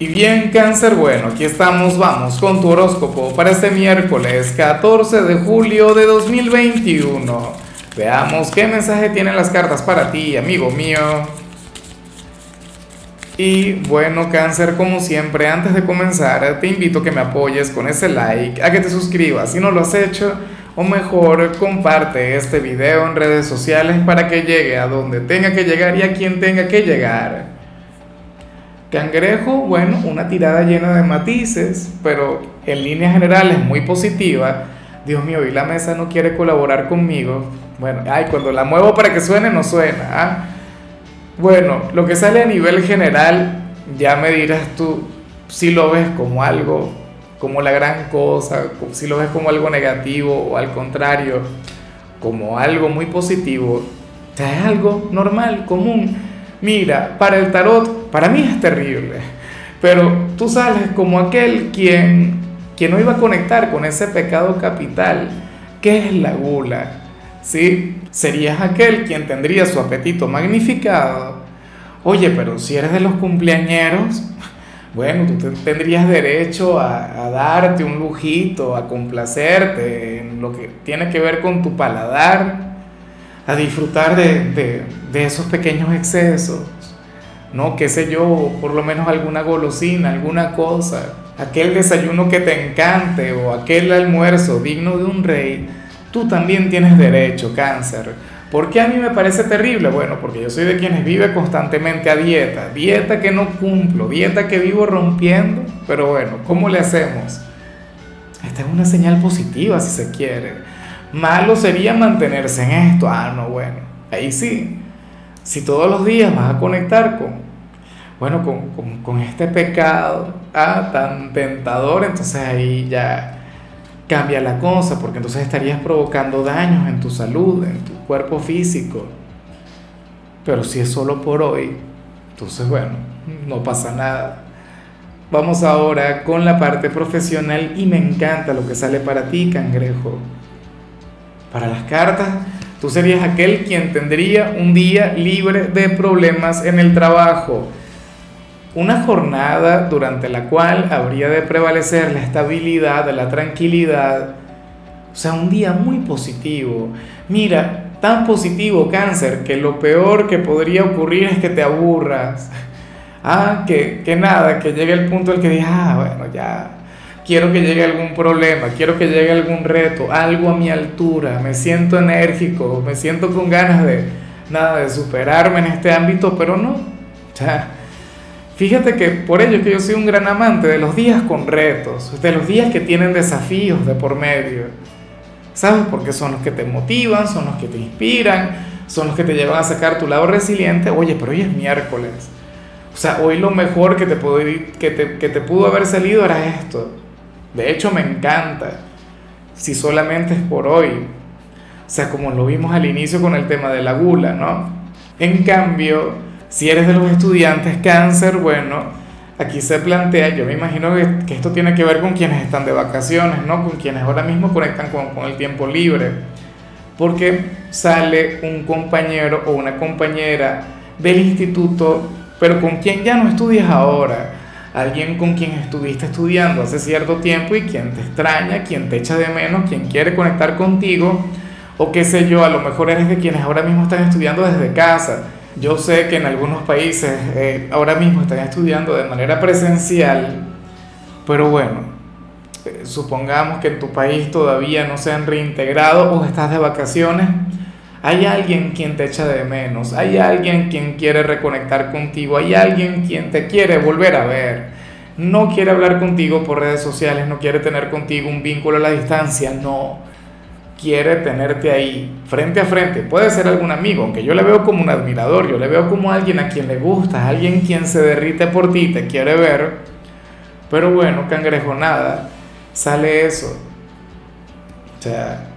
Y bien, cáncer, bueno, aquí estamos, vamos con tu horóscopo para este miércoles 14 de julio de 2021. Veamos qué mensaje tienen las cartas para ti, amigo mío. Y bueno, cáncer, como siempre, antes de comenzar, te invito a que me apoyes con ese like, a que te suscribas si no lo has hecho, o mejor, comparte este video en redes sociales para que llegue a donde tenga que llegar y a quien tenga que llegar. Cangrejo, bueno, una tirada llena de matices, pero en línea general es muy positiva. Dios mío, y la mesa no quiere colaborar conmigo. Bueno, ay, cuando la muevo para que suene, no suena. ¿ah? Bueno, lo que sale a nivel general, ya me dirás tú si lo ves como algo, como la gran cosa, si lo ves como algo negativo o al contrario, como algo muy positivo. Sea, es algo normal, común. Mira, para el tarot para mí es terrible. Pero tú sales como aquel quien, quien no iba a conectar con ese pecado capital, que es la gula. ¿Sí? Serías aquel quien tendría su apetito magnificado. Oye, pero si eres de los cumpleañeros, bueno, tú tendrías derecho a, darte un lujito, a complacerte en lo que tiene que ver con tu paladar, a disfrutar de, de esos pequeños excesos no, qué sé yo, por lo menos alguna golosina, alguna cosa, aquel desayuno que te encante o aquel almuerzo digno de un rey, tú también tienes derecho, cáncer. ¿Por qué a mí me parece terrible? Bueno, porque yo soy de quienes vive constantemente a dieta, dieta que no cumplo, dieta que vivo rompiendo, pero bueno, ¿cómo le hacemos? Esta es una señal positiva si se quiere. Malo sería mantenerse en esto. Ah, no, bueno, ahí sí si todos los días vas a conectar con, bueno, con, este pecado ah, tan tentador, entonces ahí ya cambia la cosa, porque entonces estarías provocando daños en tu salud, en tu cuerpo físico. Pero si es solo por hoy, entonces bueno, no pasa nada. Vamos ahora con la parte profesional y me encanta lo que sale para ti, cangrejo. Para las cartas, Tú serías aquel quien tendría un día libre de problemas en el trabajo. Una jornada durante la cual habría de prevalecer la estabilidad, la tranquilidad. O sea, un día muy positivo. Mira, tan positivo cáncer que lo peor que podría ocurrir es que te aburras. Ah, que, que nada, que llegue el punto en el que digas, ah, bueno, ya, quiero que llegue algún problema, quiero que llegue algún reto, algo a mi altura, me siento enérgico, me siento con ganas de nada, de superarme en este ámbito, pero no. O sea, fíjate que por ello que yo soy un gran amante de los días con retos, de los días que tienen desafíos de por medio. ¿Sabes? Porque son los que te motivan, son los que te inspiran, son los que te llevan a sacar tu lado resiliente. Oye, pero hoy es miércoles. O sea, hoy lo mejor que te, pudo, que te pudo haber salido era esto. De hecho, me encanta si solamente es por hoy. O sea, como lo vimos al inicio con el tema de la gula, ¿no? En cambio, si eres de los estudiantes cáncer, bueno, aquí se plantea, yo me imagino que, esto tiene que ver con quienes están de vacaciones, ¿no? Con quienes ahora mismo conectan con, con el tiempo libre. Porque sale un compañero o una compañera del instituto, pero con quien ya no estudias ahora alguien con quien estuviste estudiando hace cierto tiempo y quien te extraña, quien te echa de menos, quien quiere conectar contigo, o qué sé yo, a lo mejor eres de quienes ahora mismo están estudiando desde casa. Yo sé que en algunos países eh, ahora mismo están estudiando de manera presencial, pero bueno, eh, supongamos que en tu país todavía no se han reintegrado o estás de vacaciones hay alguien quien te echa de menos, hay alguien quien quiere reconectar contigo, hay alguien quien te quiere volver a ver. No quiere hablar contigo por redes sociales, no quiere tener contigo un vínculo a la distancia, no. Quiere tenerte ahí, frente a frente. Puede ser algún amigo, aunque yo le veo como un admirador, yo le veo como alguien a quien le gusta, alguien quien se derrite por ti, te quiere ver. Pero bueno, cangrejo, nada, sale eso. O sea,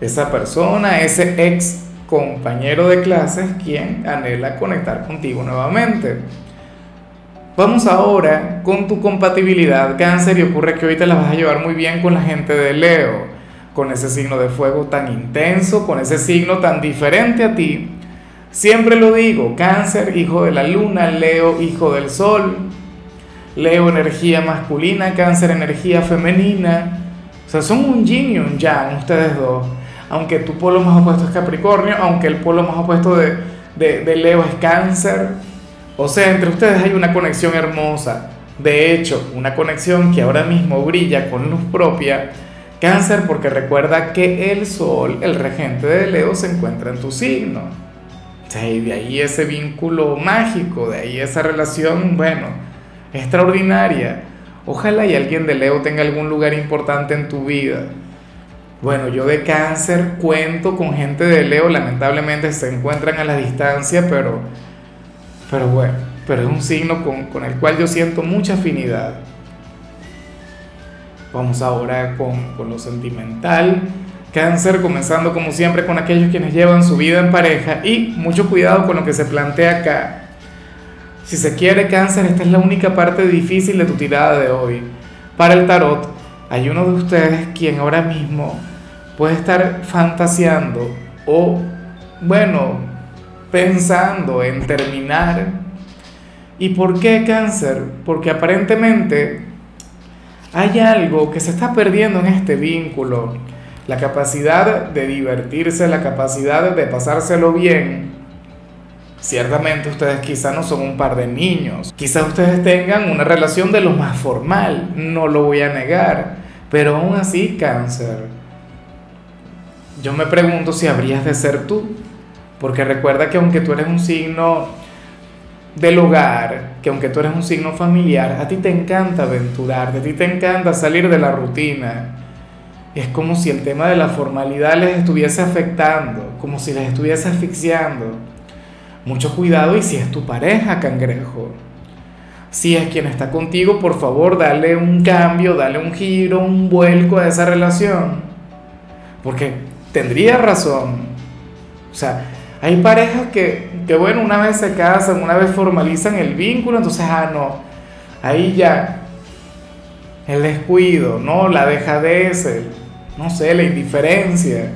esa persona, ese ex compañero de clases quien anhela conectar contigo nuevamente. Vamos ahora con tu compatibilidad cáncer y ocurre que hoy te la vas a llevar muy bien con la gente de Leo, con ese signo de fuego tan intenso, con ese signo tan diferente a ti. Siempre lo digo, cáncer, hijo de la luna, Leo, hijo del sol. Leo energía masculina, cáncer energía femenina. O sea, son un yin y un yang ustedes dos. Aunque tu polo más opuesto es Capricornio, aunque el polo más opuesto de, de Leo es cáncer. O sea, entre ustedes hay una conexión hermosa. De hecho, una conexión que ahora mismo brilla con luz propia. Cáncer porque recuerda que el Sol, el regente de Leo, se encuentra en tu signo. y de ahí ese vínculo mágico, de ahí esa relación, bueno, extraordinaria. Ojalá y alguien de Leo tenga algún lugar importante en tu vida. Bueno, yo de cáncer cuento con gente de Leo, lamentablemente se encuentran a la distancia, pero, pero bueno, pero es un signo con, con el cual yo siento mucha afinidad. Vamos ahora con, con lo sentimental. Cáncer, comenzando como siempre con aquellos quienes llevan su vida en pareja y mucho cuidado con lo que se plantea acá. Si se quiere cáncer, esta es la única parte difícil de tu tirada de hoy. Para el tarot, hay uno de ustedes quien ahora mismo puede estar fantaseando o, bueno, pensando en terminar. ¿Y por qué cáncer? Porque aparentemente hay algo que se está perdiendo en este vínculo. La capacidad de divertirse, la capacidad de pasárselo bien. Ciertamente ustedes quizá no son un par de niños, quizá ustedes tengan una relación de lo más formal, no lo voy a negar, pero aún así cáncer. Yo me pregunto si habrías de ser tú, porque recuerda que aunque tú eres un signo del hogar, que aunque tú eres un signo familiar, a ti te encanta aventurar, a ti te encanta salir de la rutina. Es como si el tema de la formalidad les estuviese afectando, como si les estuviese asfixiando. Mucho cuidado y si es tu pareja, cangrejo. Si es quien está contigo, por favor, dale un cambio, dale un giro, un vuelco a esa relación. Porque tendría razón. O sea, hay parejas que, que, bueno, una vez se casan, una vez formalizan el vínculo, entonces, ah, no, ahí ya el descuido, ¿no? La dejadez, no sé, la indiferencia.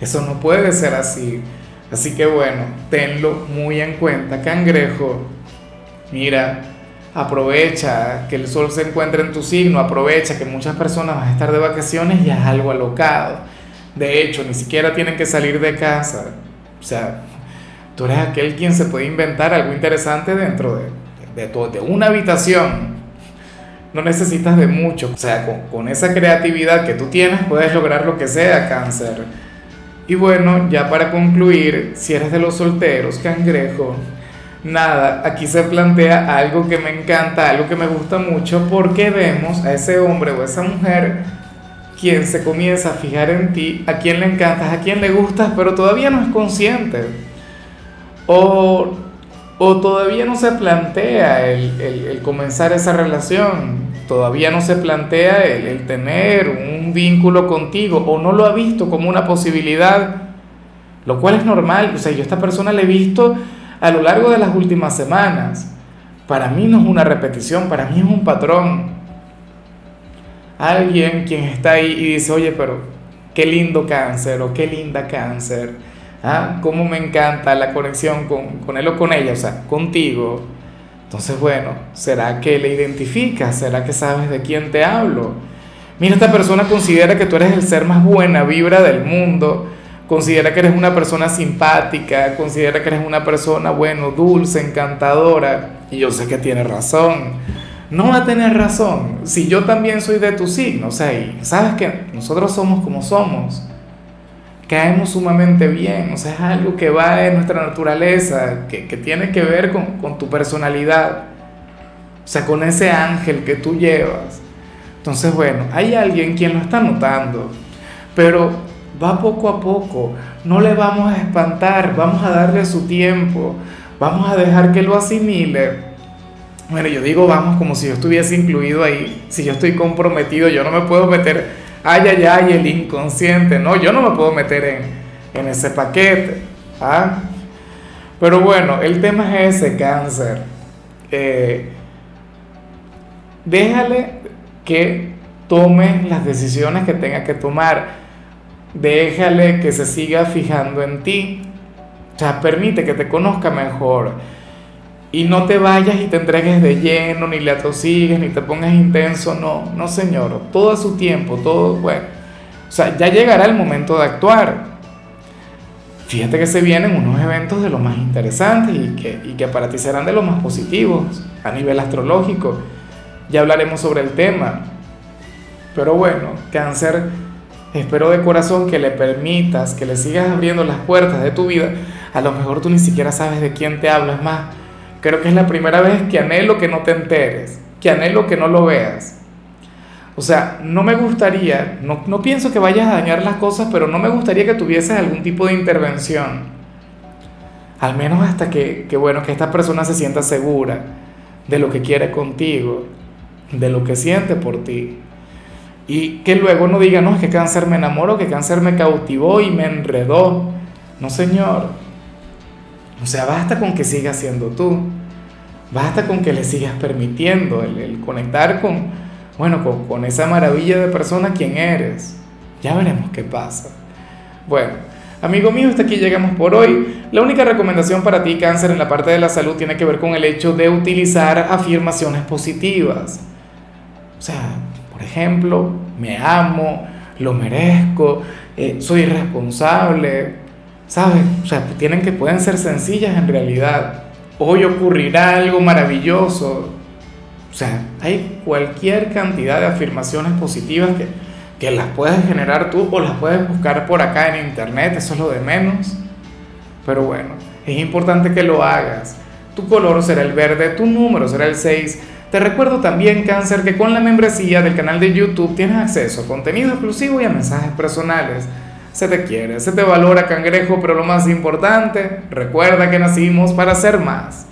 Eso no puede ser así. Así que bueno, tenlo muy en cuenta, cangrejo. Mira, aprovecha que el sol se encuentra en tu signo, aprovecha que muchas personas van a estar de vacaciones y es algo alocado. De hecho, ni siquiera tienen que salir de casa. O sea, tú eres aquel quien se puede inventar algo interesante dentro de, de, de una habitación. No necesitas de mucho. O sea, con, esa creatividad que tú tienes puedes lograr lo que sea, cáncer. Y bueno, ya para concluir, si eres de los solteros, cangrejo, nada, aquí se plantea algo que me encanta, algo que me gusta mucho, porque vemos a ese hombre o esa mujer quien se comienza a fijar en ti, a quien le encantas, a quien le gustas, pero todavía no es consciente. O, o todavía no se plantea el, el, comenzar esa relación, todavía no se plantea el, el tener un vínculo contigo, o no lo ha visto como una posibilidad, lo cual es normal. O sea, yo a esta persona le he visto a lo largo de las últimas semanas. Para mí no es una repetición, para mí es un patrón alguien quien está ahí y dice, oye, pero qué lindo cáncer o qué linda cáncer, ¿ah? cómo me encanta la conexión con, con él o con ella, o sea, contigo. Entonces, bueno, ¿será que le identificas? ¿Será que sabes de quién te hablo? Mira, esta persona considera que tú eres el ser más buena vibra del mundo, considera que eres una persona simpática, considera que eres una persona, bueno, dulce, encantadora, y yo sé que tiene razón no va a tener razón si yo también soy de tu signo. O sea, y sabes que nosotros somos como somos. Caemos sumamente bien. O sea, es algo que va en nuestra naturaleza, que, que tiene que ver con, con tu personalidad. O sea, con ese ángel que tú llevas. Entonces, bueno, hay alguien quien lo está notando. Pero va poco a poco. No le vamos a espantar. Vamos a darle su tiempo. Vamos a dejar que lo asimile bueno, yo digo vamos como si yo estuviese incluido ahí, si yo estoy comprometido, yo no me puedo meter, ay, ay, ay, el inconsciente, no, yo no me puedo meter en, en ese paquete. ¿ah? Pero bueno, el tema es ese cáncer. Eh, déjale que tome las decisiones que tenga que tomar. Déjale que se siga fijando en ti. O sea, permite que te conozca mejor y no te vayas y te entregues de lleno, ni le atosigues, ni te pongas intenso, no, no señor, todo a su tiempo, todo, bueno, o sea, ya llegará el momento de actuar. Fíjate que se vienen unos eventos de los más interesantes y que, y que para ti serán de los más positivos a nivel astrológico. Ya hablaremos sobre el tema. Pero bueno, cáncer, espero de corazón que le permitas, que le sigas abriendo las puertas de tu vida. A lo mejor tú ni siquiera sabes de quién te hablas más Creo que es la primera vez que anhelo que no te enteres, que anhelo que no lo veas. O sea, no me gustaría, no, no pienso que vayas a dañar las cosas, pero no me gustaría que tuvieses algún tipo de intervención. Al menos hasta que, que, bueno, que esta persona se sienta segura de lo que quiere contigo, de lo que siente por ti. Y que luego no diga, no, es que cáncer me enamoró, que cáncer me cautivó y me enredó. No, señor, o sea, basta con que sigas siendo tú. Basta con que le sigas permitiendo el, conectar con, bueno, con, esa maravilla de persona quien eres. Ya veremos qué pasa. Bueno, amigo mío, hasta aquí llegamos por hoy. La única recomendación para ti, cáncer, en la parte de la salud tiene que ver con el hecho de utilizar afirmaciones positivas. O sea, por ejemplo, me amo, lo merezco, eh, soy responsable, ¿Sabes? O sea, tienen que, pueden ser sencillas en realidad. Hoy ocurrirá algo maravilloso. O sea, hay cualquier cantidad de afirmaciones positivas que, que las puedes generar tú o las puedes buscar por acá en internet, eso es lo de menos. Pero bueno, es importante que lo hagas. Tu color será el verde, tu número será el 6. Te recuerdo también, cáncer, que con la membresía del canal de YouTube tienes acceso a contenido exclusivo y a mensajes personales se te quiere, se te valora cangrejo, pero lo más importante, recuerda que nacimos para ser más.